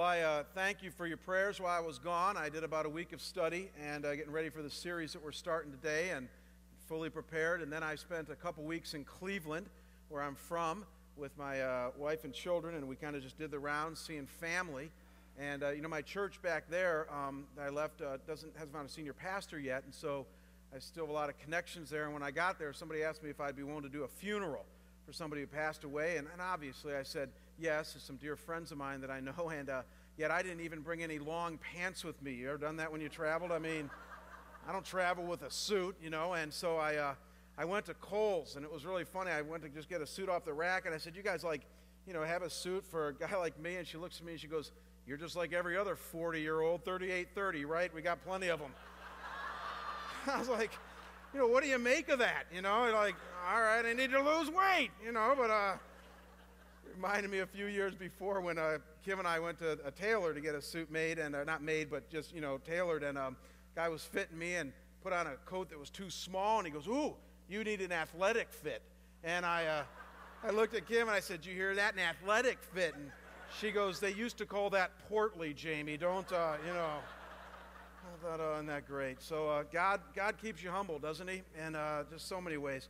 Well, I uh, thank you for your prayers while I was gone. I did about a week of study and uh, getting ready for the series that we're starting today and fully prepared. And then I spent a couple weeks in Cleveland, where I'm from, with my uh, wife and children, and we kind of just did the rounds seeing family. And, uh, you know, my church back there um, that I left uh, doesn't, hasn't found a senior pastor yet, and so I still have a lot of connections there. And when I got there, somebody asked me if I'd be willing to do a funeral for somebody who passed away. And, and obviously, I said yes to some dear friends of mine that I know. And uh, yet, I didn't even bring any long pants with me. You ever done that when you traveled? I mean, I don't travel with a suit, you know. And so I, uh, I went to Kohl's, and it was really funny. I went to just get a suit off the rack, and I said, "You guys like, you know, have a suit for a guy like me?" And she looks at me and she goes, "You're just like every other 40-year-old, 3830, right? We got plenty of them." I was like you know, what do you make of that? You know, like, all right, I need to lose weight, you know, but uh, reminded me a few years before when uh, Kim and I went to a tailor to get a suit made, and uh, not made, but just, you know, tailored, and um, guy was fitting me and put on a coat that was too small, and he goes, ooh, you need an athletic fit. And I, uh, I looked at Kim and I said, you hear that? An athletic fit. And she goes, they used to call that portly, Jamie. Don't, uh, you know. I thought, oh, isn't that great? So uh, God, God keeps you humble, doesn't He? And uh, just so many ways.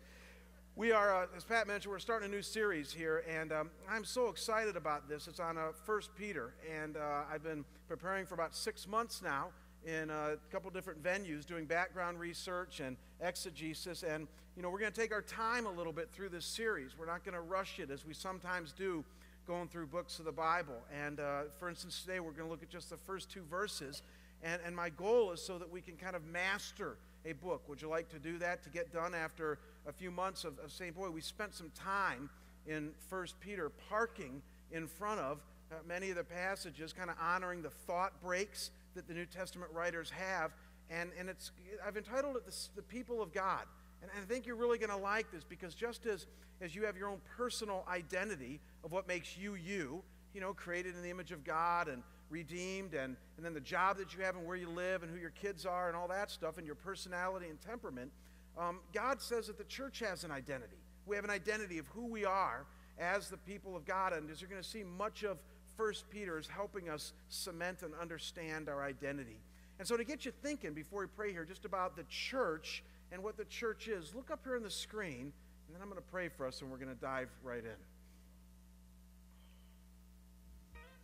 We are, uh, as Pat mentioned, we're starting a new series here, and um, I'm so excited about this. It's on uh, First Peter, and uh, I've been preparing for about six months now in a couple different venues, doing background research and exegesis. And you know, we're going to take our time a little bit through this series. We're not going to rush it as we sometimes do, going through books of the Bible. And uh, for instance, today we're going to look at just the first two verses and, and my goal is so that we can kind of master a book. Would you like to do that to get done after a few months of, of saying, boy, we spent some time in First Peter parking in front of uh, many of the passages, kind of honoring the thought breaks that the New Testament writers have. And, and it's, I've entitled it the, the People of God. And, and I think you're really going to like this because just as, as you have your own personal identity of what makes you you, you know, created in the image of God and redeemed, and, and then the job that you have and where you live and who your kids are and all that stuff, and your personality and temperament, um, God says that the church has an identity. We have an identity of who we are as the people of God. And as you're going to see, much of First Peter is helping us cement and understand our identity. And so, to get you thinking before we pray here just about the church and what the church is, look up here on the screen, and then I'm going to pray for us, and we're going to dive right in.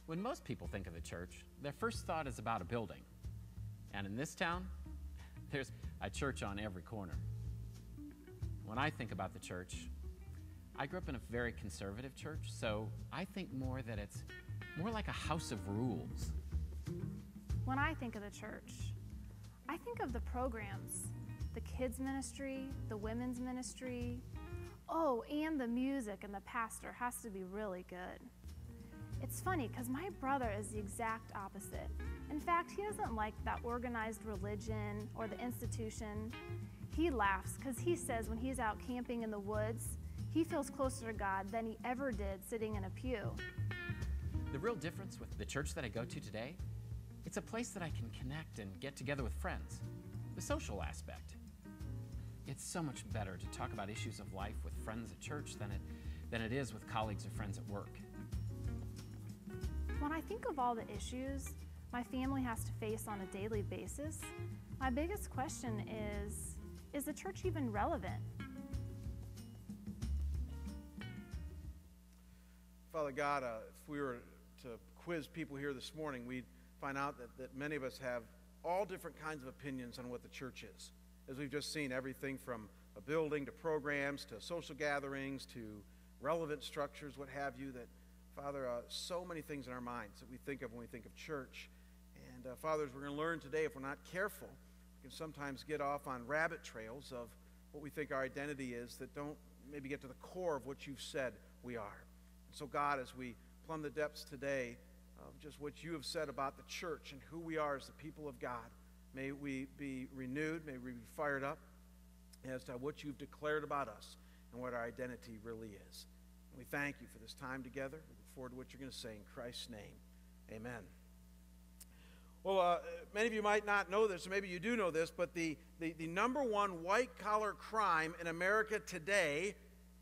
When most people think of the church, their first thought is about a building. And in this town, there's a church on every corner. When I think about the church, I grew up in a very conservative church, so I think more that it's more like a house of rules. When I think of the church, I think of the programs the kids' ministry, the women's ministry. Oh, and the music and the pastor has to be really good. It's funny because my brother is the exact opposite. In fact, he doesn't like that organized religion or the institution. He laughs because he says when he's out camping in the woods, he feels closer to God than he ever did sitting in a pew. The real difference with the church that I go to today, it's a place that I can connect and get together with friends. The social aspect. It's so much better to talk about issues of life with friends at church than it, than it is with colleagues or friends at work. When I think of all the issues my family has to face on a daily basis, my biggest question is Is the church even relevant? Father God, uh, if we were to quiz people here this morning, we'd find out that, that many of us have all different kinds of opinions on what the church is. As we've just seen, everything from a building to programs to social gatherings to relevant structures, what have you, that Father, uh, so many things in our minds that we think of when we think of church. And, uh, fathers, we're going to learn today, if we're not careful, we can sometimes get off on rabbit trails of what we think our identity is that don't maybe get to the core of what you've said we are. And so, God, as we plumb the depths today of just what you have said about the church and who we are as the people of God, may we be renewed, may we be fired up as to what you've declared about us and what our identity really is. And we thank you for this time together forward to what you're going to say in Christ's name. Amen. Well, uh, many of you might not know this, or maybe you do know this, but the, the, the number one white collar crime in America today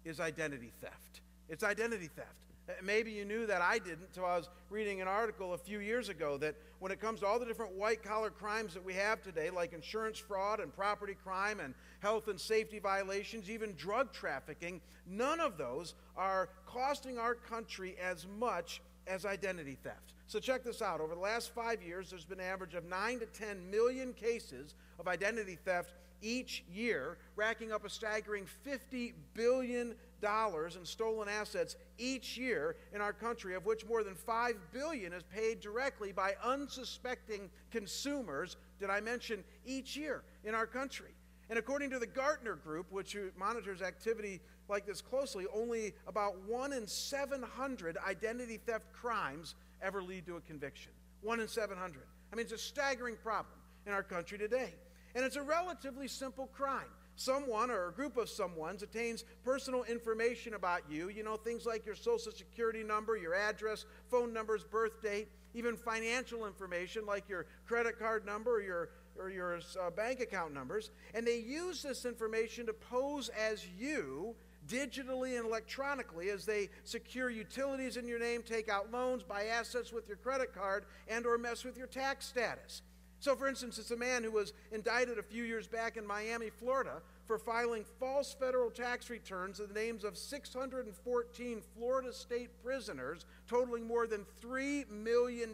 is identity theft. It's identity theft. Uh, Maybe you knew that I didn't until I was reading an article a few years ago that when it comes to all the different white collar crimes that we have today, like insurance fraud and property crime and health and safety violations, even drug trafficking, none of those are costing our country as much as identity theft. So check this out. Over the last five years, there's been an average of 9 to 10 million cases of identity theft each year, racking up a staggering $50 billion in stolen assets each year in our country, of which more than 5 billion is paid directly by unsuspecting consumers, did I mention, each year in our country. And according to the Gartner Group, which monitors activity like this closely, only about 1 in 700 identity theft crimes ever lead to a conviction. 1 in 700. I mean, it's a staggering problem in our country today. And it's a relatively simple crime. Someone or a group of someone's attains personal information about you, you know, things like your social security number, your address, phone numbers, birth date, even financial information like your credit card number or your or your uh, bank account numbers, and they use this information to pose as you digitally and electronically as they secure utilities in your name, take out loans, buy assets with your credit card, and or mess with your tax status. So, for instance, it's a man who was indicted a few years back in Miami, Florida, for filing false federal tax returns in the names of 614 Florida state prisoners, totaling more than $3 million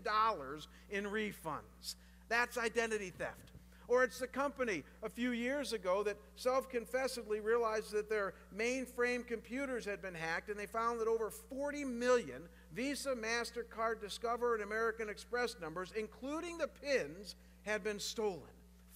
in refunds. That's identity theft. Or it's the company a few years ago that self confessedly realized that their mainframe computers had been hacked and they found that over 40 million Visa, MasterCard, Discover, and American Express numbers, including the PINs, had been stolen.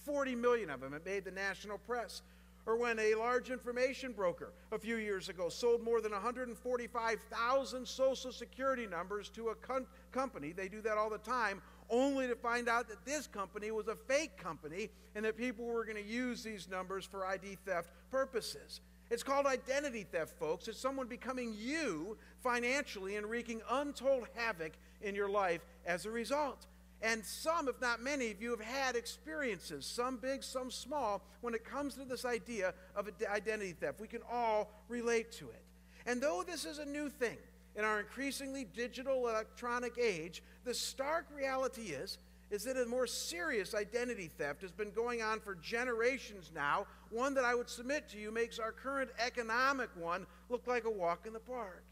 40 million of them had made the national press. Or when a large information broker a few years ago sold more than 145,000 social security numbers to a com- company, they do that all the time, only to find out that this company was a fake company and that people were going to use these numbers for ID theft purposes. It's called identity theft, folks. It's someone becoming you financially and wreaking untold havoc in your life as a result. And some, if not many of you, have had experiences, some big, some small, when it comes to this idea of identity theft. We can all relate to it. And though this is a new thing in our increasingly digital electronic age, the stark reality is is that a more serious identity theft has been going on for generations now, one that I would submit to you makes our current economic one look like a walk in the park.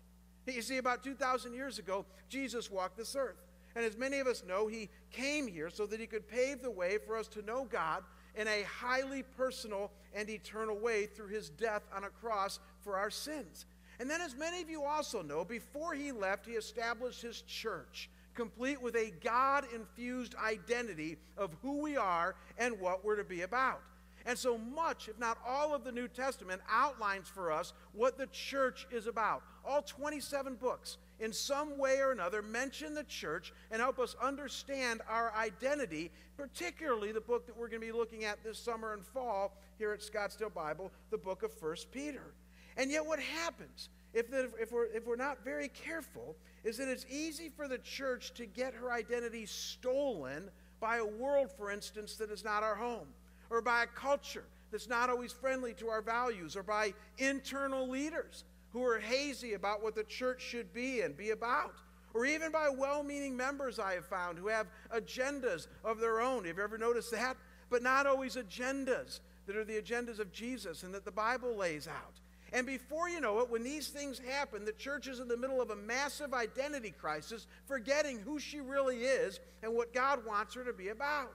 You see, about 2,000 years ago, Jesus walked this earth. And as many of us know, he came here so that he could pave the way for us to know God in a highly personal and eternal way through his death on a cross for our sins. And then, as many of you also know, before he left, he established his church, complete with a God infused identity of who we are and what we're to be about. And so much, if not all of the New Testament, outlines for us what the church is about. All 27 books, in some way or another, mention the church and help us understand our identity, particularly the book that we're going to be looking at this summer and fall here at Scottsdale Bible, the book of 1 Peter. And yet, what happens if, the, if, we're, if we're not very careful is that it's easy for the church to get her identity stolen by a world, for instance, that is not our home or by a culture that's not always friendly to our values, or by internal leaders who are hazy about what the church should be and be about, or even by well meaning members I have found who have agendas of their own. Have you ever noticed that? But not always agendas that are the agendas of Jesus and that the Bible lays out. And before you know it, when these things happen, the church is in the middle of a massive identity crisis, forgetting who she really is and what God wants her to be about.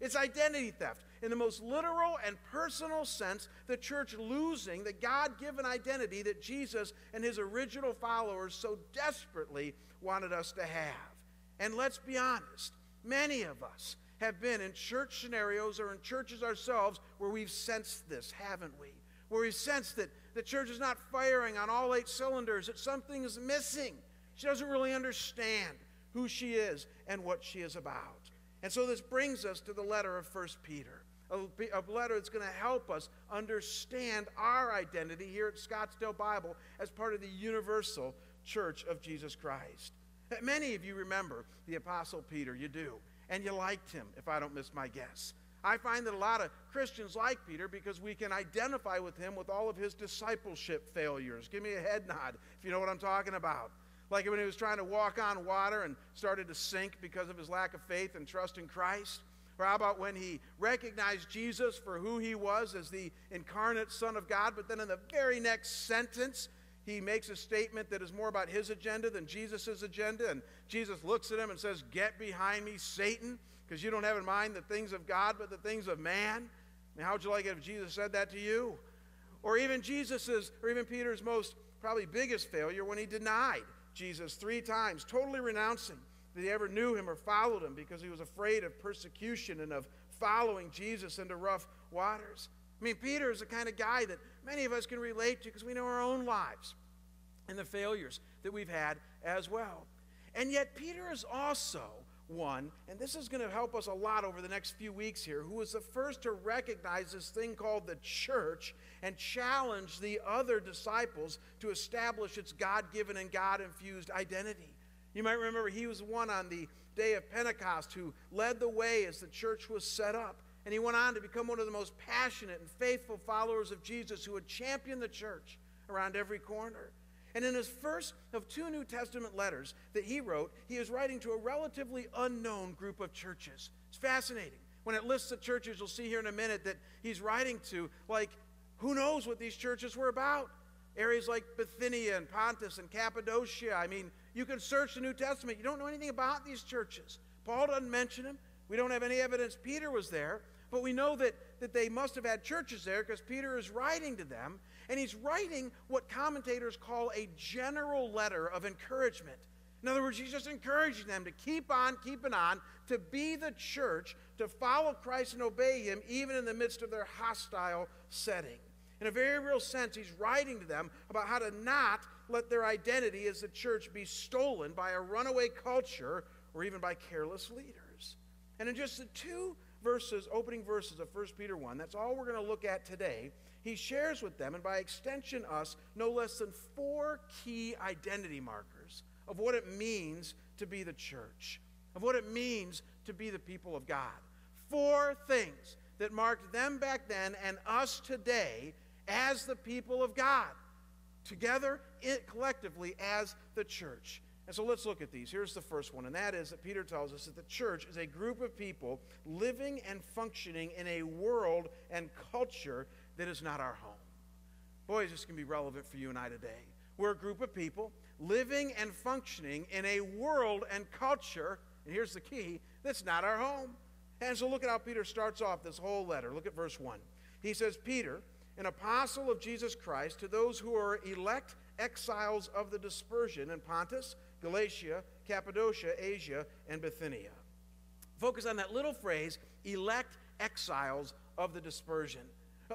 It's identity theft. In the most literal and personal sense, the church losing the God given identity that Jesus and his original followers so desperately wanted us to have. And let's be honest, many of us have been in church scenarios or in churches ourselves where we've sensed this, haven't we? Where we've sensed that the church is not firing on all eight cylinders, that something is missing. She doesn't really understand who she is and what she is about. And so this brings us to the letter of 1 Peter, a letter that's going to help us understand our identity here at Scottsdale Bible as part of the universal church of Jesus Christ. Many of you remember the Apostle Peter, you do, and you liked him, if I don't miss my guess. I find that a lot of Christians like Peter because we can identify with him with all of his discipleship failures. Give me a head nod if you know what I'm talking about. Like when he was trying to walk on water and started to sink because of his lack of faith and trust in Christ? Or how about when he recognized Jesus for who he was as the incarnate Son of God, but then in the very next sentence, he makes a statement that is more about his agenda than Jesus' agenda. And Jesus looks at him and says, Get behind me, Satan, because you don't have in mind the things of God, but the things of man. How would you like it if Jesus said that to you? Or even Jesus's, or even Peter's most probably biggest failure when he denied Jesus three times, totally renouncing he ever knew him or followed him because he was afraid of persecution and of following Jesus into rough waters. I mean, Peter is the kind of guy that many of us can relate to because we know our own lives and the failures that we've had as well. And yet, Peter is also one, and this is going to help us a lot over the next few weeks here, who was the first to recognize this thing called the church and challenge the other disciples to establish its God given and God infused identity. You might remember he was one on the day of Pentecost who led the way as the church was set up. And he went on to become one of the most passionate and faithful followers of Jesus who would champion the church around every corner. And in his first of two New Testament letters that he wrote, he is writing to a relatively unknown group of churches. It's fascinating. When it lists the churches, you'll see here in a minute that he's writing to, like, who knows what these churches were about? Areas like Bithynia and Pontus and Cappadocia. I mean, you can search the New Testament. You don't know anything about these churches. Paul doesn't mention them. We don't have any evidence Peter was there, but we know that, that they must have had churches there because Peter is writing to them, and he's writing what commentators call a general letter of encouragement. In other words, he's just encouraging them to keep on keeping on, to be the church, to follow Christ and obey him, even in the midst of their hostile setting. In a very real sense, he's writing to them about how to not let their identity as the church be stolen by a runaway culture or even by careless leaders. And in just the two verses, opening verses of 1 Peter 1, that's all we're going to look at today. He shares with them, and by extension us, no less than four key identity markers of what it means to be the church, of what it means to be the people of God. Four things that marked them back then and us today as the people of God together it, collectively as the church. And so let's look at these. Here's the first one, and that is that Peter tells us that the church is a group of people living and functioning in a world and culture that is not our home. Boys, this going to be relevant for you and I today. We're a group of people living and functioning in a world and culture, and here's the key, that's not our home. And so look at how Peter starts off this whole letter. Look at verse 1. He says, Peter, an apostle of Jesus Christ to those who are elect exiles of the dispersion in Pontus, Galatia, Cappadocia, Asia, and Bithynia. Focus on that little phrase, elect exiles of the dispersion.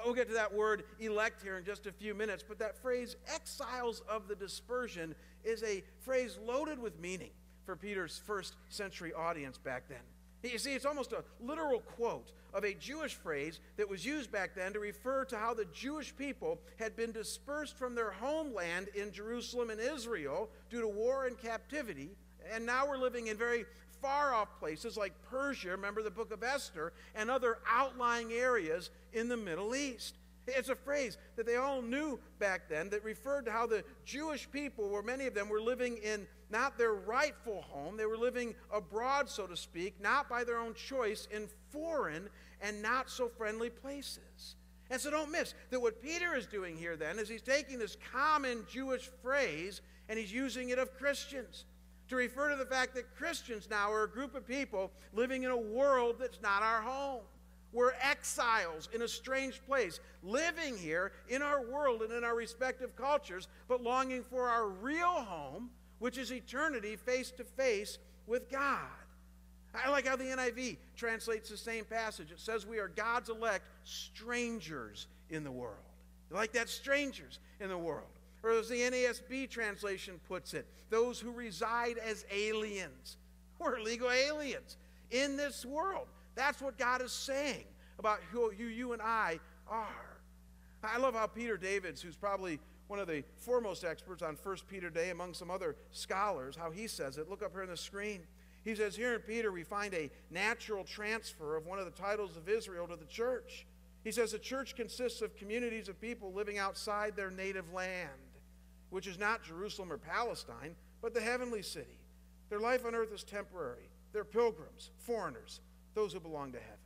We'll get to that word elect here in just a few minutes, but that phrase, exiles of the dispersion, is a phrase loaded with meaning for Peter's first century audience back then. You see, it's almost a literal quote of a Jewish phrase that was used back then to refer to how the Jewish people had been dispersed from their homeland in Jerusalem and Israel due to war and captivity, and now we're living in very far off places like Persia, remember the book of Esther, and other outlying areas in the Middle East. It's a phrase that they all knew back then that referred to how the Jewish people, where many of them were living in not their rightful home, they were living abroad, so to speak, not by their own choice, in foreign and not so friendly places. And so don't miss that what Peter is doing here then is he's taking this common Jewish phrase and he's using it of Christians to refer to the fact that Christians now are a group of people living in a world that's not our home. We're exiles in a strange place, living here in our world and in our respective cultures, but longing for our real home, which is eternity face to face with God. I like how the NIV translates the same passage. It says we are God's elect strangers in the world. Like that? Strangers in the world. Or as the NASB translation puts it, those who reside as aliens. We're legal aliens in this world. That's what God is saying about who you, you and I are. I love how Peter Davids, who's probably one of the foremost experts on 1 Peter Day among some other scholars, how he says it. Look up here on the screen. He says, Here in Peter, we find a natural transfer of one of the titles of Israel to the church. He says the church consists of communities of people living outside their native land, which is not Jerusalem or Palestine, but the heavenly city. Their life on earth is temporary. They're pilgrims, foreigners, those who belong to heaven.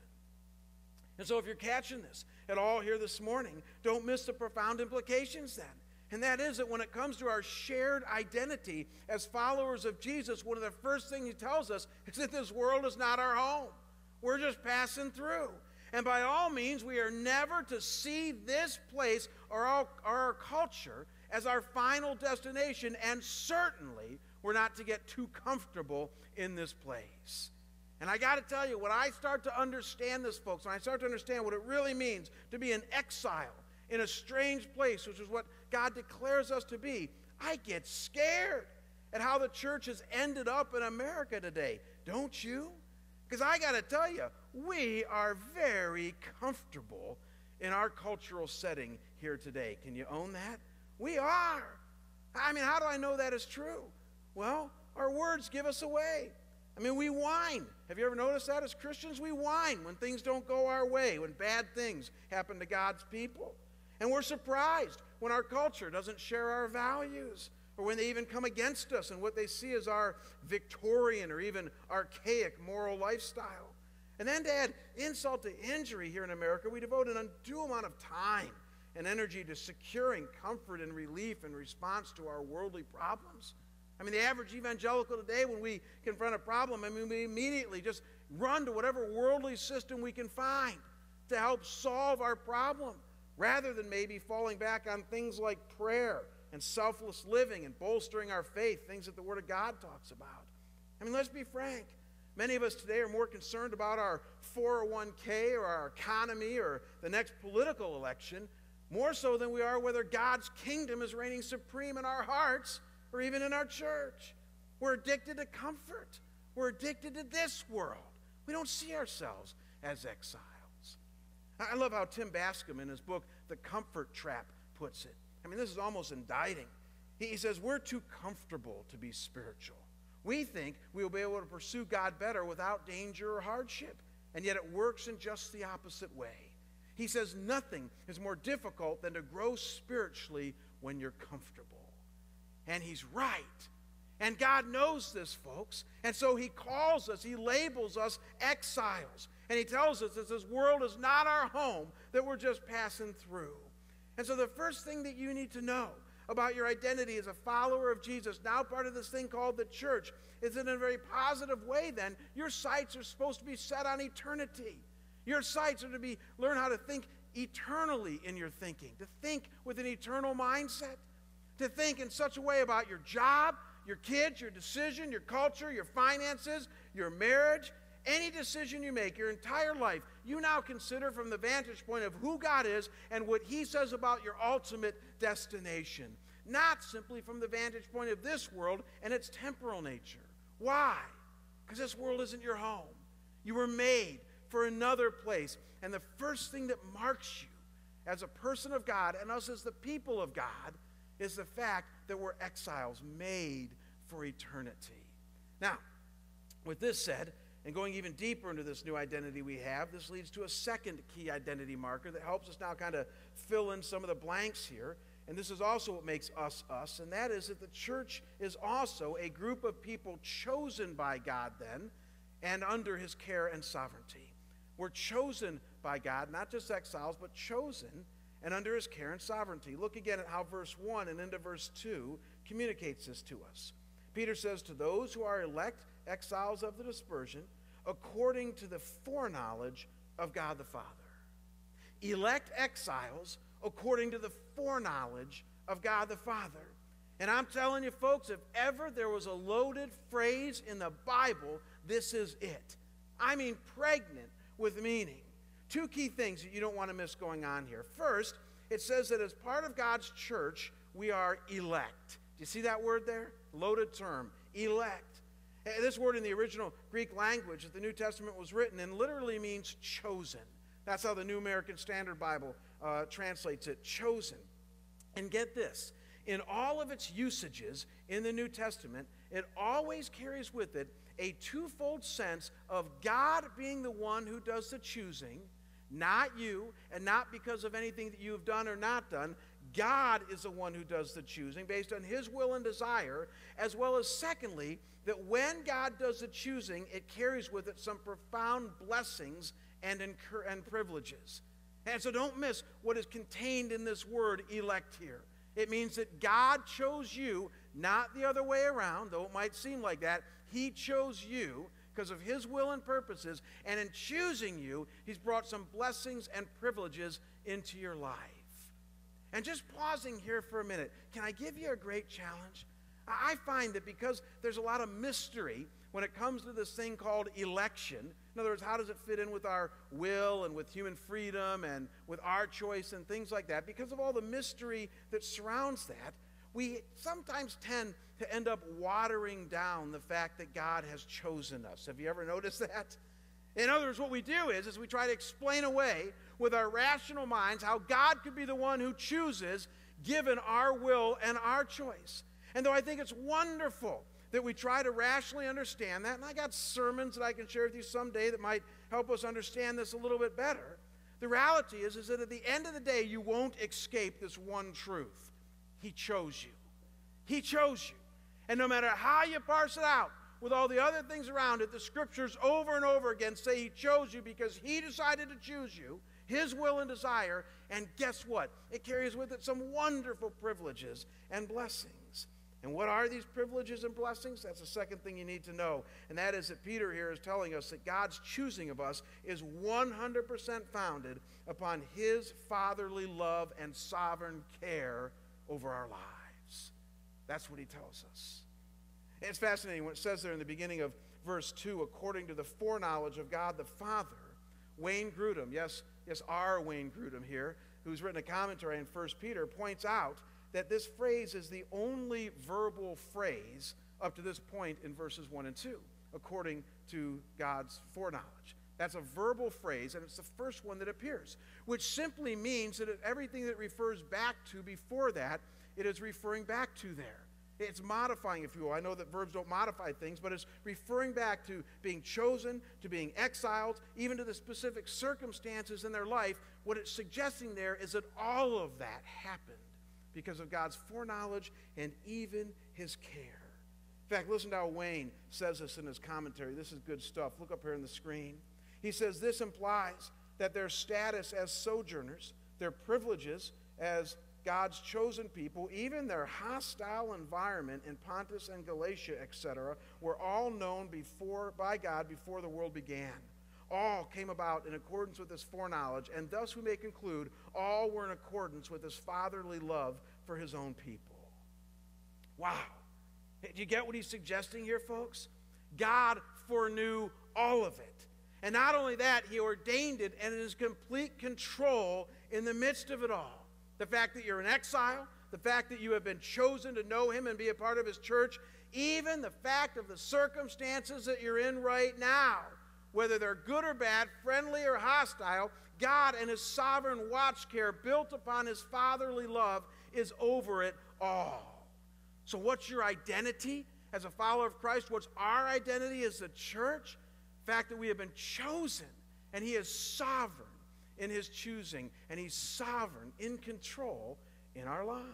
And so, if you're catching this at all here this morning, don't miss the profound implications then. And that is that when it comes to our shared identity as followers of Jesus, one of the first things he tells us is that this world is not our home. We're just passing through. And by all means, we are never to see this place or our, culture as our final destination, and certainly we're not to get too comfortable in this place. And I got to tell you, when I start to understand this, folks, when I start to understand what it really means to be an exile in a strange place, which is what God declares us to be, I get scared at how the church has ended up in America today. Don't you? Because I got to tell you, we are very comfortable in our cultural setting here today. Can you own that? We are. I mean, how do I know that is true? Well, our words give us away. I mean, we whine. Have you ever noticed that as Christians? We whine when things don't go our way, when bad things happen to God's people. And we're surprised when our culture doesn't share our values or when they even come against us and what they see as our Victorian or even archaic moral lifestyle. And then to add insult to injury here in America, we devote an undue amount of time and energy to securing comfort and relief in response to our worldly problems. I mean, the average evangelical today, when we confront a problem, I mean, we immediately just run to whatever worldly system we can find to help solve our problem, rather than maybe falling back on things like prayer and selfless living and bolstering our faith, things that the Word of God talks about. I mean, let's be frank. Many of us today are more concerned about our 401k or our economy or the next political election, more so than we are whether God's kingdom is reigning supreme in our hearts or even in our church. We're addicted to comfort. We're addicted to this world. We don't see ourselves as exiles. I love how Tim Bascom in his book, The Comfort Trap, puts it. I mean, this is almost indicting. He says, We're too comfortable to be spiritual. We think we will be able to pursue God better without danger or hardship, and yet it works in just the opposite way. He says, Nothing is more difficult than to grow spiritually when you're comfortable. And he's right. And God knows this, folks. And so he calls us, he labels us exiles. And he tells us that this world is not our home, that we're just passing through. And so the first thing that you need to know about your identity as a follower of Jesus, now part of this thing called the church, is that in a very positive way, then, your sights are supposed to be set on eternity. Your sights are to be learn how to think eternally in your thinking, to think with an eternal mindset to think in such a way about your job, your kids, your decision, your culture, your finances, your marriage, any decision you make, your entire life, you now consider from the vantage point of who God is and what He says about your ultimate destination, not simply from the vantage point of this world and its temporal nature. Why? Because this world isn't your home. You were made for another place. And the first thing that marks you as a person of God and us as the people of God is the fact that we're exiles made for eternity. Now, with this said, and going even deeper into this new identity we have, this leads to a second key identity marker that helps us now kind of fill in some of the blanks here. And this is also what makes us us, and that is that the church is also a group of people chosen by God then and under his care and sovereignty. We're chosen by God, not just exiles, but chosen and under his care and sovereignty. Look again at how verse 1 and into verse 2 communicates this to us. Peter says, To those who are elect exiles of the dispersion, according to the foreknowledge of God the Father. Elect exiles according to the foreknowledge of God the Father. And I'm telling you, folks, if ever there was a loaded phrase in the Bible, this is it. I mean, pregnant with meaning. Two key things that you don't want to miss going on here. First, it says that as part of God's church, we are elect. Do you see that word there? Loaded term, elect. This word in the original Greek language that the New Testament was written in literally means chosen. That's how the New American Standard Bible uh, translates it chosen. And get this in all of its usages in the New Testament, it always carries with it a twofold sense of God being the one who does the choosing not you, and not because of anything that you have done or not done. God is the one who does the choosing based on his will and desire, as well as, secondly, that when God does the choosing, it carries with it some profound blessings and, and privileges. And so don't miss what is contained in this word elect here. It means that God chose you, not the other way around, though it might seem like that. He chose you because of His will and purposes. And in choosing you, He's brought some blessings and privileges into your life. And just pausing here for a minute, can I give you a great challenge? I find that because there's a lot of mystery when it comes to this thing called election, in other words, how does it fit in with our will and with human freedom and with our choice and things like that? Because of all the mystery that surrounds that, we sometimes tend to end up watering down the fact that God has chosen us. Have you ever noticed that? In other words, what we do is, is we try to explain away with our rational minds how God could be the one who chooses given our will and our choice. And though I think it's wonderful that we try to rationally understand that. And I got sermons that I can share with you someday that might help us understand this a little bit better. The reality is, is that at the end of the day, you won't escape this one truth. He chose you. He chose you. And no matter how you parse it out, with all the other things around it, the scriptures over and over again say He chose you because He decided to choose you, His will and desire. And guess what? It carries with it some wonderful privileges and blessings. And what are these privileges and blessings? That's the second thing you need to know. And that is that Peter here is telling us that God's choosing of us is 100% founded upon his fatherly love and sovereign care over our lives. That's what he tells us. it's fascinating when it says there in the beginning of verse 2 according to the foreknowledge of God the Father, Wayne Grudem, yes, yes, our Wayne Grudem here, who's written a commentary in 1 Peter, points out that this phrase is the only verbal phrase up to this point in verses 1 and 2, according to God's foreknowledge. That's a verbal phrase, and it's the first one that appears, which simply means that everything that refers back to before that, it is referring back to there. It's modifying, if you will. I know that verbs don't modify things, but it's referring back to being chosen, to being exiled, even to the specific circumstances in their life. What it's suggesting there is that all of that happened because of God's foreknowledge and even his care. In fact, listen to how Wayne says this in his commentary. This is good stuff. Look up here on the screen. He says this implies that their status as sojourners, their privileges as God's chosen people, even their hostile environment in Pontus and Galatia, etc., were all known before by God before the world began all came about in accordance with his foreknowledge, and thus we may conclude all were in accordance with his fatherly love for his own people. Wow. Do you get what he's suggesting here, folks? God foreknew all of it. And not only that, he ordained it and in his complete control in the midst of it all. The fact that you're in exile, the fact that you have been chosen to know him and be a part of his church, even the fact of the circumstances that you're in right now whether they're good or bad, friendly or hostile, God and His sovereign watch care, built upon His fatherly love, is over it all. So, what's your identity as a follower of Christ? What's our identity as the church? The fact that we have been chosen, and He is sovereign in His choosing, and He's sovereign in control in our lives.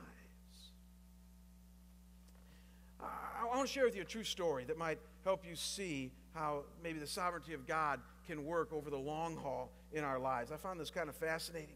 I want to share with you a true story that might help you see how maybe the sovereignty of God can work over the long haul in our lives. I found this kind of fascinating.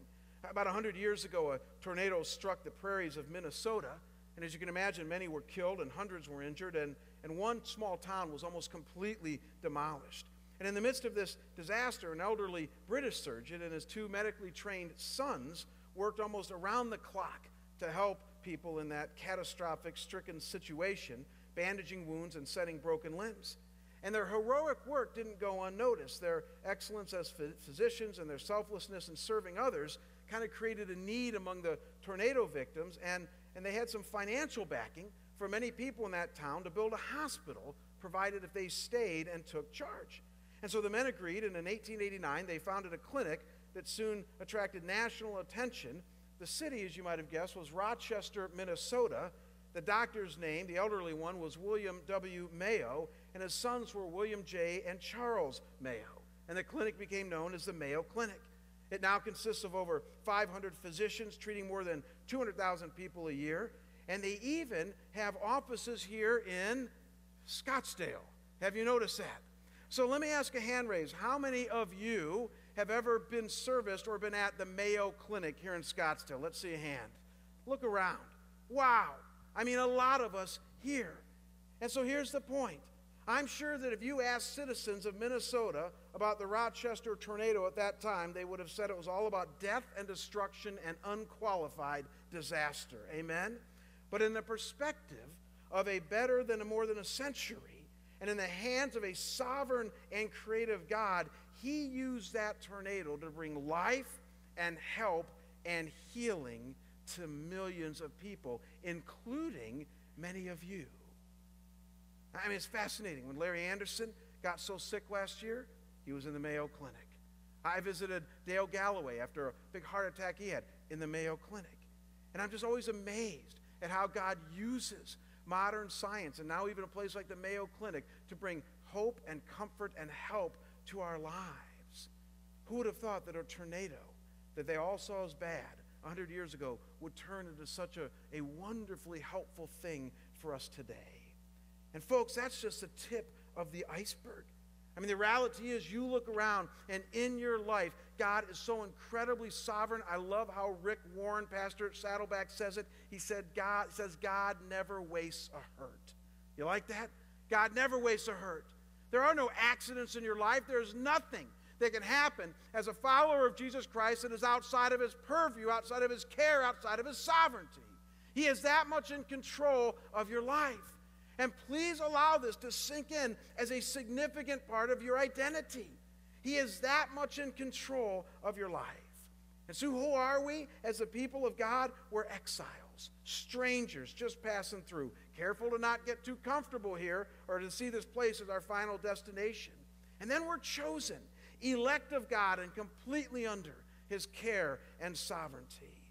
About 100 years ago, a tornado struck the prairies of Minnesota. And as you can imagine, many were killed and hundreds were injured, and, and one small town was almost completely demolished. And in the midst of this disaster, an elderly British surgeon and his two medically trained sons worked almost around the clock to help people in that catastrophic, stricken situation, bandaging wounds and setting broken limbs. And their heroic work didn't go unnoticed. Their excellence as physicians and their selflessness in serving others kind of created a need among the tornado victims, and, and they had some financial backing for many people in that town to build a hospital, provided if they stayed and took charge. And so the men agreed, and in 1889 they founded a clinic that soon attracted national attention. The city, as you might have guessed, was Rochester, Minnesota. The doctor's name, the elderly one, was William W. Mayo, and his sons were William J. and Charles Mayo. And the clinic became known as the Mayo Clinic. It now consists of over 500 physicians treating more than 200,000 people a year. And they even have offices here in Scottsdale. Have you noticed that? So let me ask a hand raise. How many of you have ever been serviced or been at the Mayo Clinic here in Scottsdale? Let's see a hand. Look around. Wow. I mean, a lot of us here. And so here's the point. I'm sure that if you asked citizens of Minnesota about the Rochester tornado at that time, they would have said it was all about death and destruction and unqualified disaster. Amen? But in the perspective of a better than a more than a century, and in the hands of a sovereign and creative God, he used that tornado to bring life and help and healing to millions of people, including many of you. I mean, it's fascinating. When Larry Anderson got so sick last year, he was in the Mayo Clinic. I visited Dale Galloway after a big heart attack he had in the Mayo Clinic. And I'm just always amazed at how God uses modern science and now even a place like the Mayo Clinic to bring hope and comfort and help to our lives. Who would have thought that a tornado that they all saw as bad 100 years ago would turn into such a, a wonderfully helpful thing for us today? And, folks, that's just the tip of the iceberg. I mean, the reality is, you look around, and in your life, God is so incredibly sovereign. I love how Rick Warren, pastor at Saddleback, says it. He said, God says God never wastes a hurt. You like that? God never wastes a hurt. There are no accidents in your life. There's nothing that can happen as a follower of Jesus Christ that is outside of his purview, outside of his care, outside of his sovereignty. He is that much in control of your life. And please allow this to sink in as a significant part of your identity. He is that much in control of your life. And so, who are we as the people of God? We're exiles, strangers just passing through. Careful to not get too comfortable here or to see this place as our final destination. And then we're chosen, elect of God, and completely under his care and sovereignty.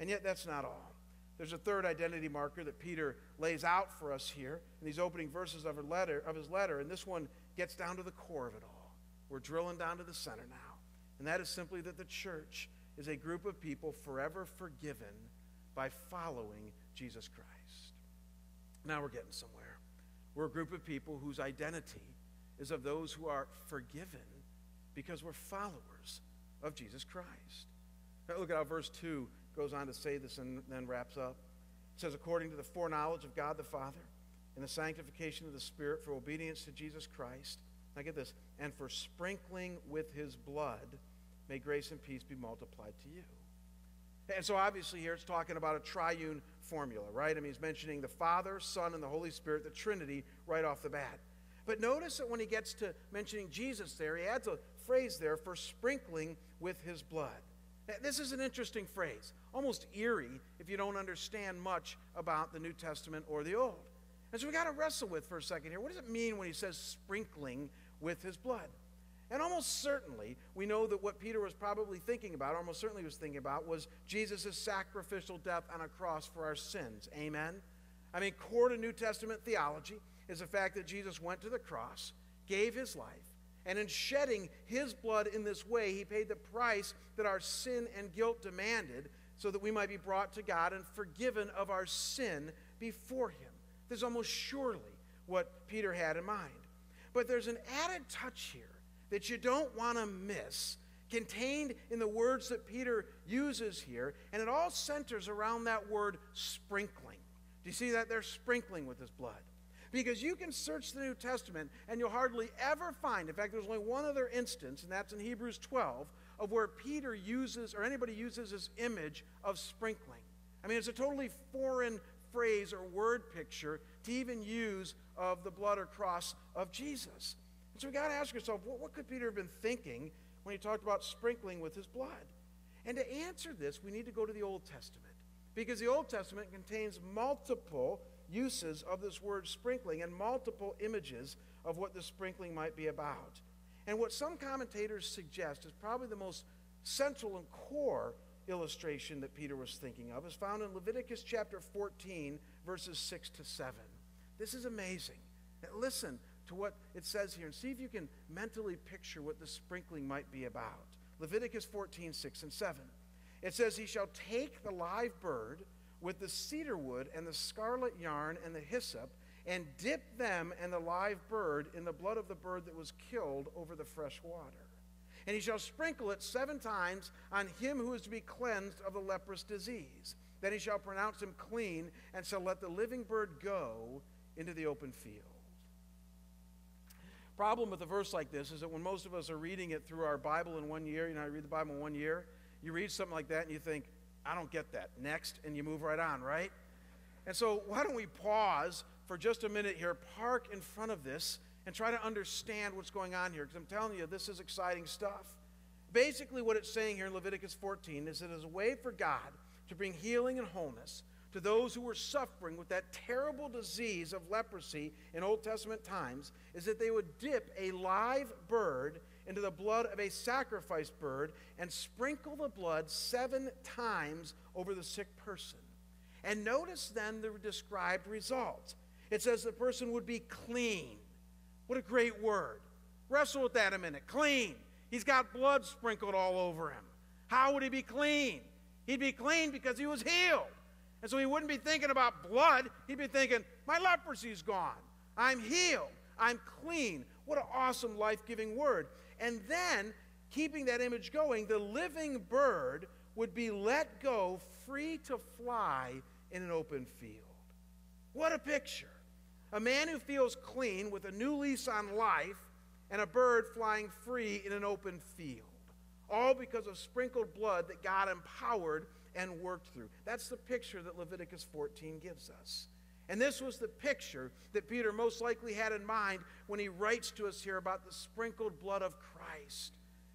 And yet, that's not all. There's a third identity marker that Peter lays out for us here in these opening verses of, letter, of his letter, and this one gets down to the core of it all. We're drilling down to the center now, and that is simply that the church is a group of people forever forgiven by following Jesus Christ. Now we're getting somewhere. We're a group of people whose identity is of those who are forgiven because we're followers of Jesus Christ. Now look at how verse 2 goes on to say this and then wraps up. It says, according to the foreknowledge of God the Father and the sanctification of the Spirit for obedience to Jesus Christ. Now get this, and for sprinkling with his blood, may grace and peace be multiplied to you. And so obviously here it's talking about a triune formula, right? I mean, he's mentioning the Father, Son, and the Holy Spirit, the Trinity, right off the bat. But notice that when he gets to mentioning Jesus there, he adds a phrase there for sprinkling with his blood. This is an interesting phrase, almost eerie if you don't understand much about the New Testament or the Old. And so we got to wrestle with for a second here. What does it mean when he says sprinkling with his blood? And almost certainly, we know that what Peter was probably thinking about, almost certainly was thinking about, was Jesus' sacrificial death on a cross for our sins. Amen? I mean, core to New Testament theology is the fact that Jesus went to the cross, gave his life, and in shedding his blood in this way, he paid the price that our sin and guilt demanded so that we might be brought to God and forgiven of our sin before him. This is almost surely what Peter had in mind. But there's an added touch here that you don't want to miss contained in the words that Peter uses here, and it all centers around that word sprinkling. Do you see that? They're sprinkling with his blood. Because you can search the New Testament and you'll hardly ever find, in fact, there's only one other instance, and that's in Hebrews 12, of where Peter uses, or anybody uses this image of sprinkling. I mean, it's a totally foreign phrase or word picture to even use of the blood or cross of Jesus. And so we got to ask ourselves, what, what could Peter have been thinking when he talked about sprinkling with his blood? And to answer this, we need to go to the Old Testament. Because the Old Testament contains multiple uses of this word sprinkling and multiple images of what the sprinkling might be about. And what some commentators suggest is probably the most central and core illustration that Peter was thinking of is found in Leviticus chapter 14, verses 6 to 7. This is amazing. Listen to what it says here and see if you can mentally picture what the sprinkling might be about. Leviticus 14, 6 and 7. It says, He shall take the live bird with the cedar wood and the scarlet yarn and the hyssop, and dip them and the live bird in the blood of the bird that was killed over the fresh water. And he shall sprinkle it seven times on him who is to be cleansed of the leprous disease. Then he shall pronounce him clean, and shall let the living bird go into the open field. Problem with a verse like this is that when most of us are reading it through our Bible in one year, you know, I read the Bible in one year, you read something like that and you think, I don't get that. Next, and you move right on, right? And so, why don't we pause for just a minute here, park in front of this, and try to understand what's going on here? Because I'm telling you, this is exciting stuff. Basically, what it's saying here in Leviticus 14 is it is a way for God to bring healing and wholeness to those who were suffering with that terrible disease of leprosy in Old Testament times is that they would dip a live bird into the blood of a sacrificed bird and sprinkle the blood seven times over the sick person. And notice then the described results. It says the person would be clean. What a great word. Wrestle with that a minute. Clean. He's got blood sprinkled all over him. How would he be clean? He'd be clean because he was healed. And so he wouldn't be thinking about blood. He'd be thinking, my leprosy's gone. I'm healed. I'm clean. What an awesome life giving word. And then, keeping that image going, the living bird would be let go free to fly in an open field. What a picture. A man who feels clean with a new lease on life and a bird flying free in an open field. All because of sprinkled blood that God empowered and worked through. That's the picture that Leviticus 14 gives us. And this was the picture that Peter most likely had in mind when he writes to us here about the sprinkled blood of Christ.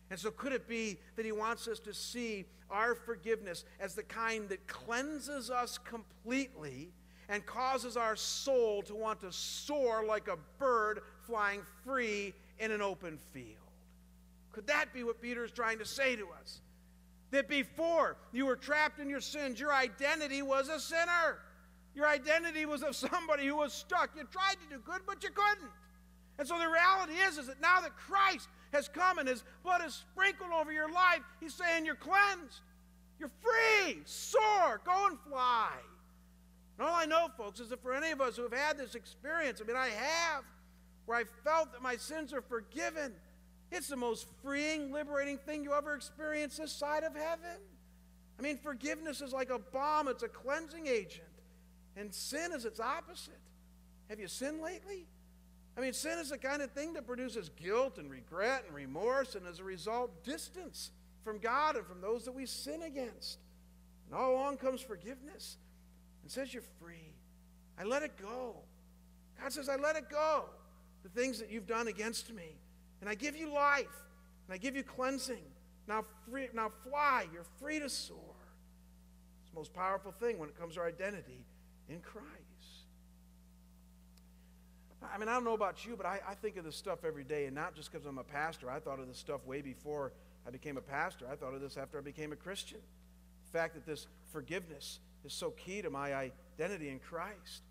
And so, could it be that he wants us to see our forgiveness as the kind that cleanses us completely and causes our soul to want to soar like a bird flying free in an open field? Could that be what Peter is trying to say to us? That before you were trapped in your sins, your identity was a sinner. Your identity was of somebody who was stuck. You tried to do good, but you couldn't. And so the reality is, is that now that Christ has come and his blood is sprinkled over your life, he's saying you're cleansed. You're free. Soar. Go and fly. And all I know, folks, is that for any of us who have had this experience, I mean, I have, where I felt that my sins are forgiven, it's the most freeing, liberating thing you ever experience this side of heaven. I mean, forgiveness is like a balm, it's a cleansing agent. And sin is its opposite. Have you sinned lately? I mean, sin is the kind of thing that produces guilt and regret and remorse, and as a result, distance from God and from those that we sin against. And all along comes forgiveness and says, You're free. I let it go. God says, I let it go. The things that you've done against me. And I give you life. And I give you cleansing. Now, free, now fly. You're free to soar. It's the most powerful thing when it comes to our identity in Christ. I mean, I don't know about you, but I, I think of this stuff every day, and not just because I'm a pastor. I thought of this stuff way before I became a pastor. I thought of this after I became a Christian. The fact that this forgiveness is so key to my identity in Christ.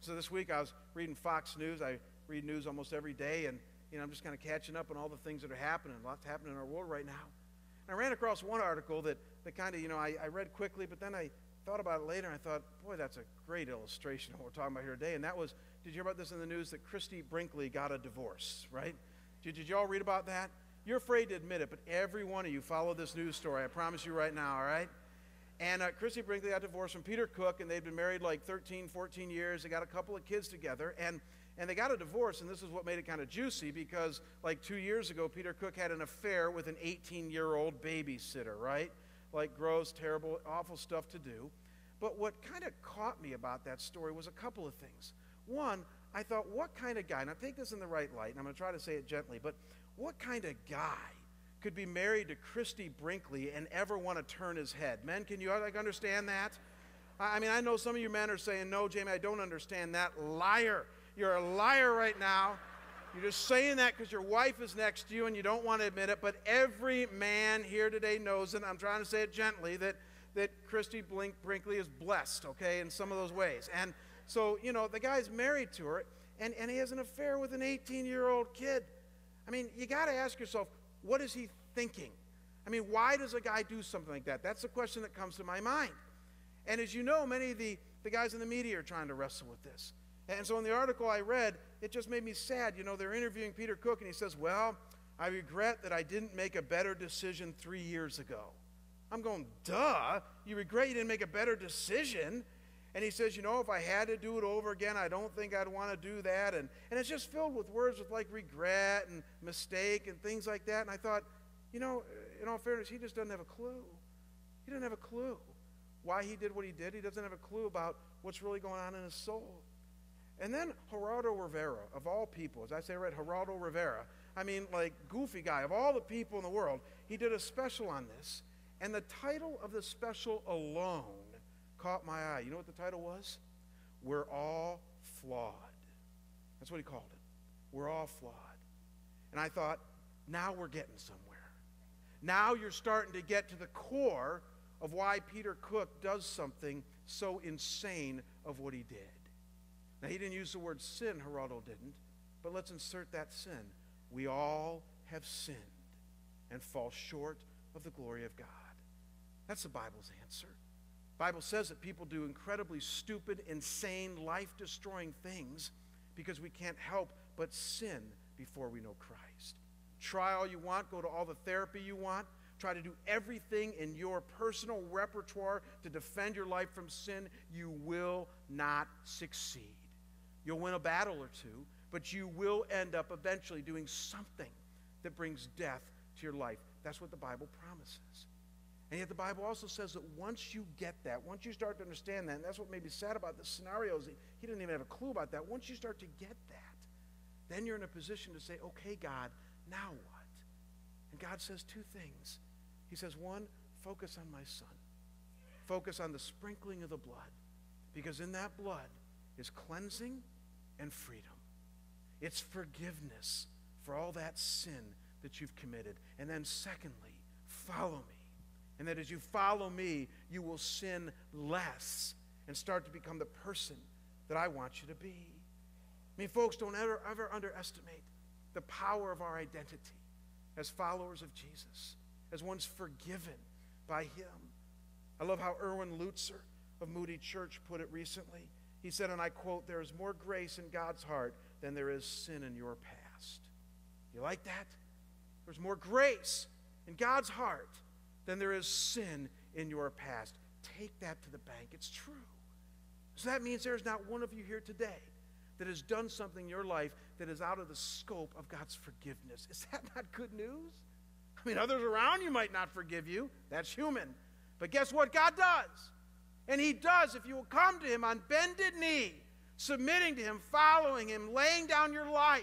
So this week I was reading Fox News. I read news almost every day, and you know, I'm just kind of catching up on all the things that are happening. A Lots happening in our world right now. And I ran across one article that, that kind of, you know, I, I read quickly, but then I thought about it later and I thought, boy, that's a great illustration of what we're talking about here today. And that was, did you hear about this in the news that Christie Brinkley got a divorce, right? Did, did you all read about that? You're afraid to admit it, but every one of you follow this news story. I promise you right now, all right? And uh, Christie Brinkley got divorced from Peter Cook, and they'd been married like 13, 14 years. They got a couple of kids together. And and they got a divorce, and this is what made it kind of juicy because, like two years ago, Peter Cook had an affair with an 18 year old babysitter, right? Like gross, terrible, awful stuff to do. But what kind of caught me about that story was a couple of things. One, I thought, what kind of guy, now take this in the right light, and I'm going to try to say it gently, but what kind of guy could be married to Christie Brinkley and ever want to turn his head? Men, can you like understand that? I mean, I know some of you men are saying, no, Jamie, I don't understand that. Liar. You're a liar right now. You're just saying that because your wife is next to you and you don't want to admit it. But every man here today knows, and I'm trying to say it gently, that, that Christie Blink, Brinkley is blessed, okay, in some of those ways. And so, you know, the guy's married to her and, and he has an affair with an 18 year old kid. I mean, you got to ask yourself, what is he thinking? I mean, why does a guy do something like that? That's the question that comes to my mind. And as you know, many of the, the guys in the media are trying to wrestle with this. And so in the article I read, it just made me sad. You know, they're interviewing Peter Cook, and he says, Well, I regret that I didn't make a better decision three years ago. I'm going, duh. You regret you didn't make a better decision. And he says, you know, if I had to do it over again, I don't think I'd want to do that. And, and it's just filled with words with like regret and mistake and things like that. And I thought, you know, in all fairness, he just doesn't have a clue. He doesn't have a clue why he did what he did. He doesn't have a clue about what's really going on in his soul. And then Geraldo Rivera, of all people, as I say, right, read Geraldo Rivera. I mean, like, goofy guy, of all the people in the world, he did a special on this. And the title of the special alone caught my eye. You know what the title was? We're all flawed. That's what he called it. We're all flawed. And I thought, now we're getting somewhere. Now you're starting to get to the core of why Peter Cook does something so insane of what he did. Now, he didn't use the word sin, Geraldo didn't, but let's insert that sin. We all have sinned and fall short of the glory of God. That's the Bible's answer. The Bible says that people do incredibly stupid, insane, life-destroying things because we can't help but sin before we know Christ. Try all you want, go to all the therapy you want, try to do everything in your personal repertoire to defend your life from sin, you will not succeed. You'll win a battle or two, but you will end up eventually doing something that brings death to your life. That's what the Bible promises. And yet the Bible also says that once you get that, once you start to understand that, and that's what made me sad about the scenario is he didn't even have a clue about that. Once you start to get that, then you're in a position to say, okay, God, now what? And God says two things. He says, one, focus on my son. Focus on the sprinkling of the blood. Because in that blood is cleansing and freedom. It's forgiveness for all that sin that you've committed. And then, secondly, follow me. And that as you follow me, you will sin less and start to become the person that I want you to be. I mean, folks, don't ever, ever underestimate the power of our identity as followers of Jesus, as ones forgiven by Him. I love how Erwin Lutzer of Moody Church put it recently. He said, and I quote, There is more grace in God's heart than there is sin in your past. You like that? There's more grace in God's heart than there is sin in your past. Take that to the bank. It's true. So that means there's not one of you here today that has done something in your life that is out of the scope of God's forgiveness. Is that not good news? I mean, others around you might not forgive you. That's human. But guess what? God does. And He does if you will come to Him on bended knee, submitting to Him, following Him, laying down your life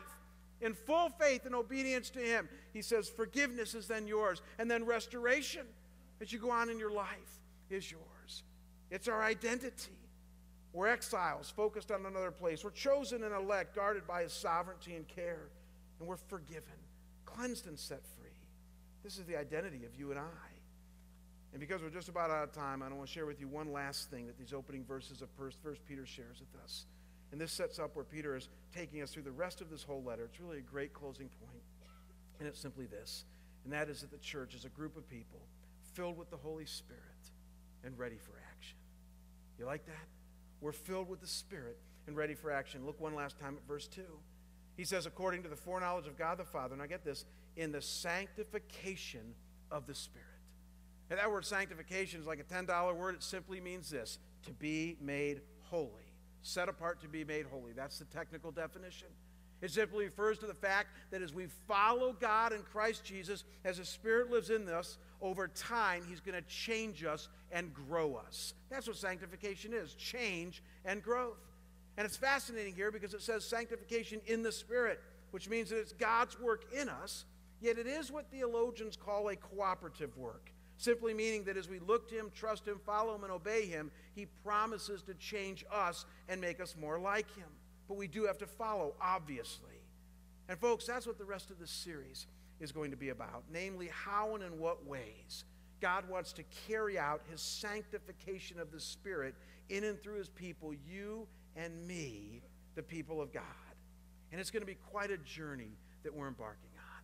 in full faith and obedience to Him. He says, Forgiveness is then yours. And then restoration as you go on in your life is yours. It's our identity. We're exiles, focused on another place. We're chosen and elect, guarded by His sovereignty and care. And we're forgiven, cleansed, and set free. This is the identity of you and I. And because we're just about out of time, I want to share with you one last thing that these opening verses of First Peter shares with us. And this sets up where Peter is taking us through the rest of this whole letter. It's really a great closing point. And it's simply this, and that is that the church is a group of people filled with the Holy Spirit and ready for action. You like that? We're filled with the Spirit and ready for action. Look one last time at verse 2. He says, according to the foreknowledge of God the Father, and I get this, in the sanctification of the Spirit. And that word sanctification is like a $10 word. It simply means this to be made holy set apart to be made holy. That's the technical definition. It simply refers to the fact that as we follow God in Christ Jesus, as the Spirit lives in us, over time, He's going to change us and grow us. That's what sanctification is change and growth. And it's fascinating here because it says sanctification in the Spirit, which means that it's God's work in us, yet it is what theologians call a cooperative work simply meaning that as we look to Him, trust Him, follow Him, and obey Him, He promises to change us and make us more like Him. But we do have to follow, obviously. And, folks, that's what the rest of this series is going to be about namely, how and in what ways God wants to carry out His sanctification of the Spirit in and through His people, you and me, the people of God. And it's going to be quite a journey that we're embarking on.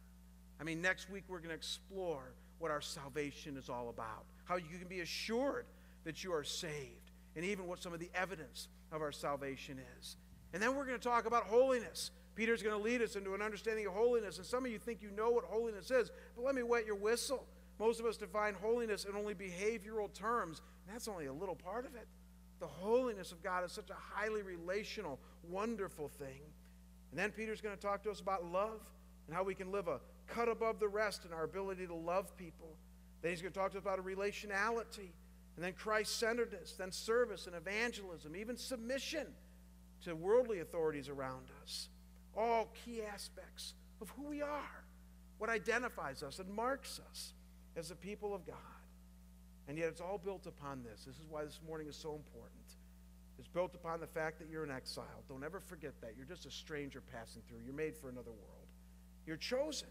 I mean, next week we're going to explore what our salvation is all about, how you can be assured that you are saved, and even what some of the evidence of our salvation is. And then we're going to talk about holiness. Peter's going to lead us into an understanding of holiness. And some of you think you know what holiness is, but let me wet your whistle. Most of us define holiness in only behavioral terms, and that's only a little part of it. The holiness of God is such a highly relational, wonderful thing. And then Peter's going to talk to us about love and how we can live a cut above the rest in our ability to love people. Then he's going to talk to us about a relationality, and then Christ centeredness, then service and evangelism, even submission to worldly authorities around us. All key aspects of who we are, what identifies us and marks us as the people of God. And yet it's all built upon this. This is why this morning is so important. It's built upon the fact that you're an exile. Don't ever forget that. You're just a stranger passing through. You're made for another world. You're chosen,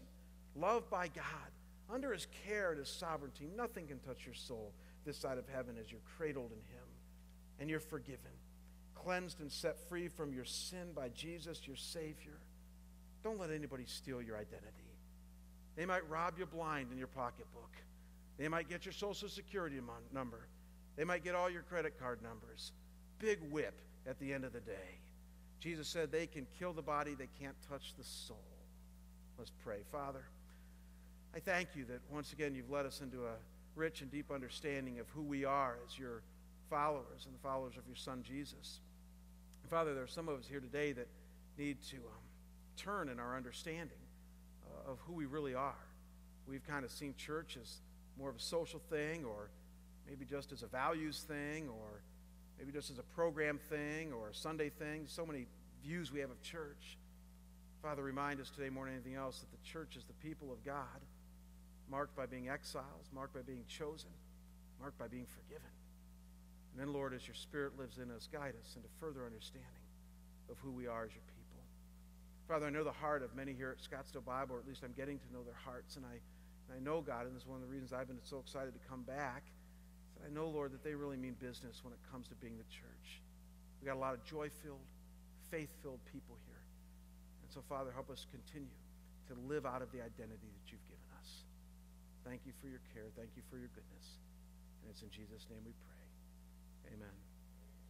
loved by God, under his care and his sovereignty. Nothing can touch your soul this side of heaven as you're cradled in him. And you're forgiven, cleansed and set free from your sin by Jesus, your Savior. Don't let anybody steal your identity. They might rob you blind in your pocketbook. They might get your social security number. They might get all your credit card numbers. Big whip at the end of the day. Jesus said they can kill the body, they can't touch the soul. Let's pray. Father, I thank you that once again you've led us into a rich and deep understanding of who we are as your followers and the followers of your Son Jesus. Father, there are some of us here today that need to um, turn in our understanding uh, of who we really are. We've kind of seen church as more of a social thing, or maybe just as a values thing, or maybe just as a program thing or a Sunday thing. So many views we have of church. Father, remind us today more than anything else that the church is the people of God, marked by being exiles, marked by being chosen, marked by being forgiven. And then, Lord, as your Spirit lives in us, guide us into further understanding of who we are as your people. Father, I know the heart of many here at Scottsdale Bible, or at least I'm getting to know their hearts, and I and I know, God, and this is one of the reasons I've been so excited to come back, that I know, Lord, that they really mean business when it comes to being the church. We've got a lot of joy filled, faith filled people here. And so, Father, help us continue to live out of the identity that you've given. Thank you for your care. Thank you for your goodness. And it's in Jesus' name we pray. Amen.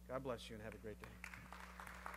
God bless you and have a great day.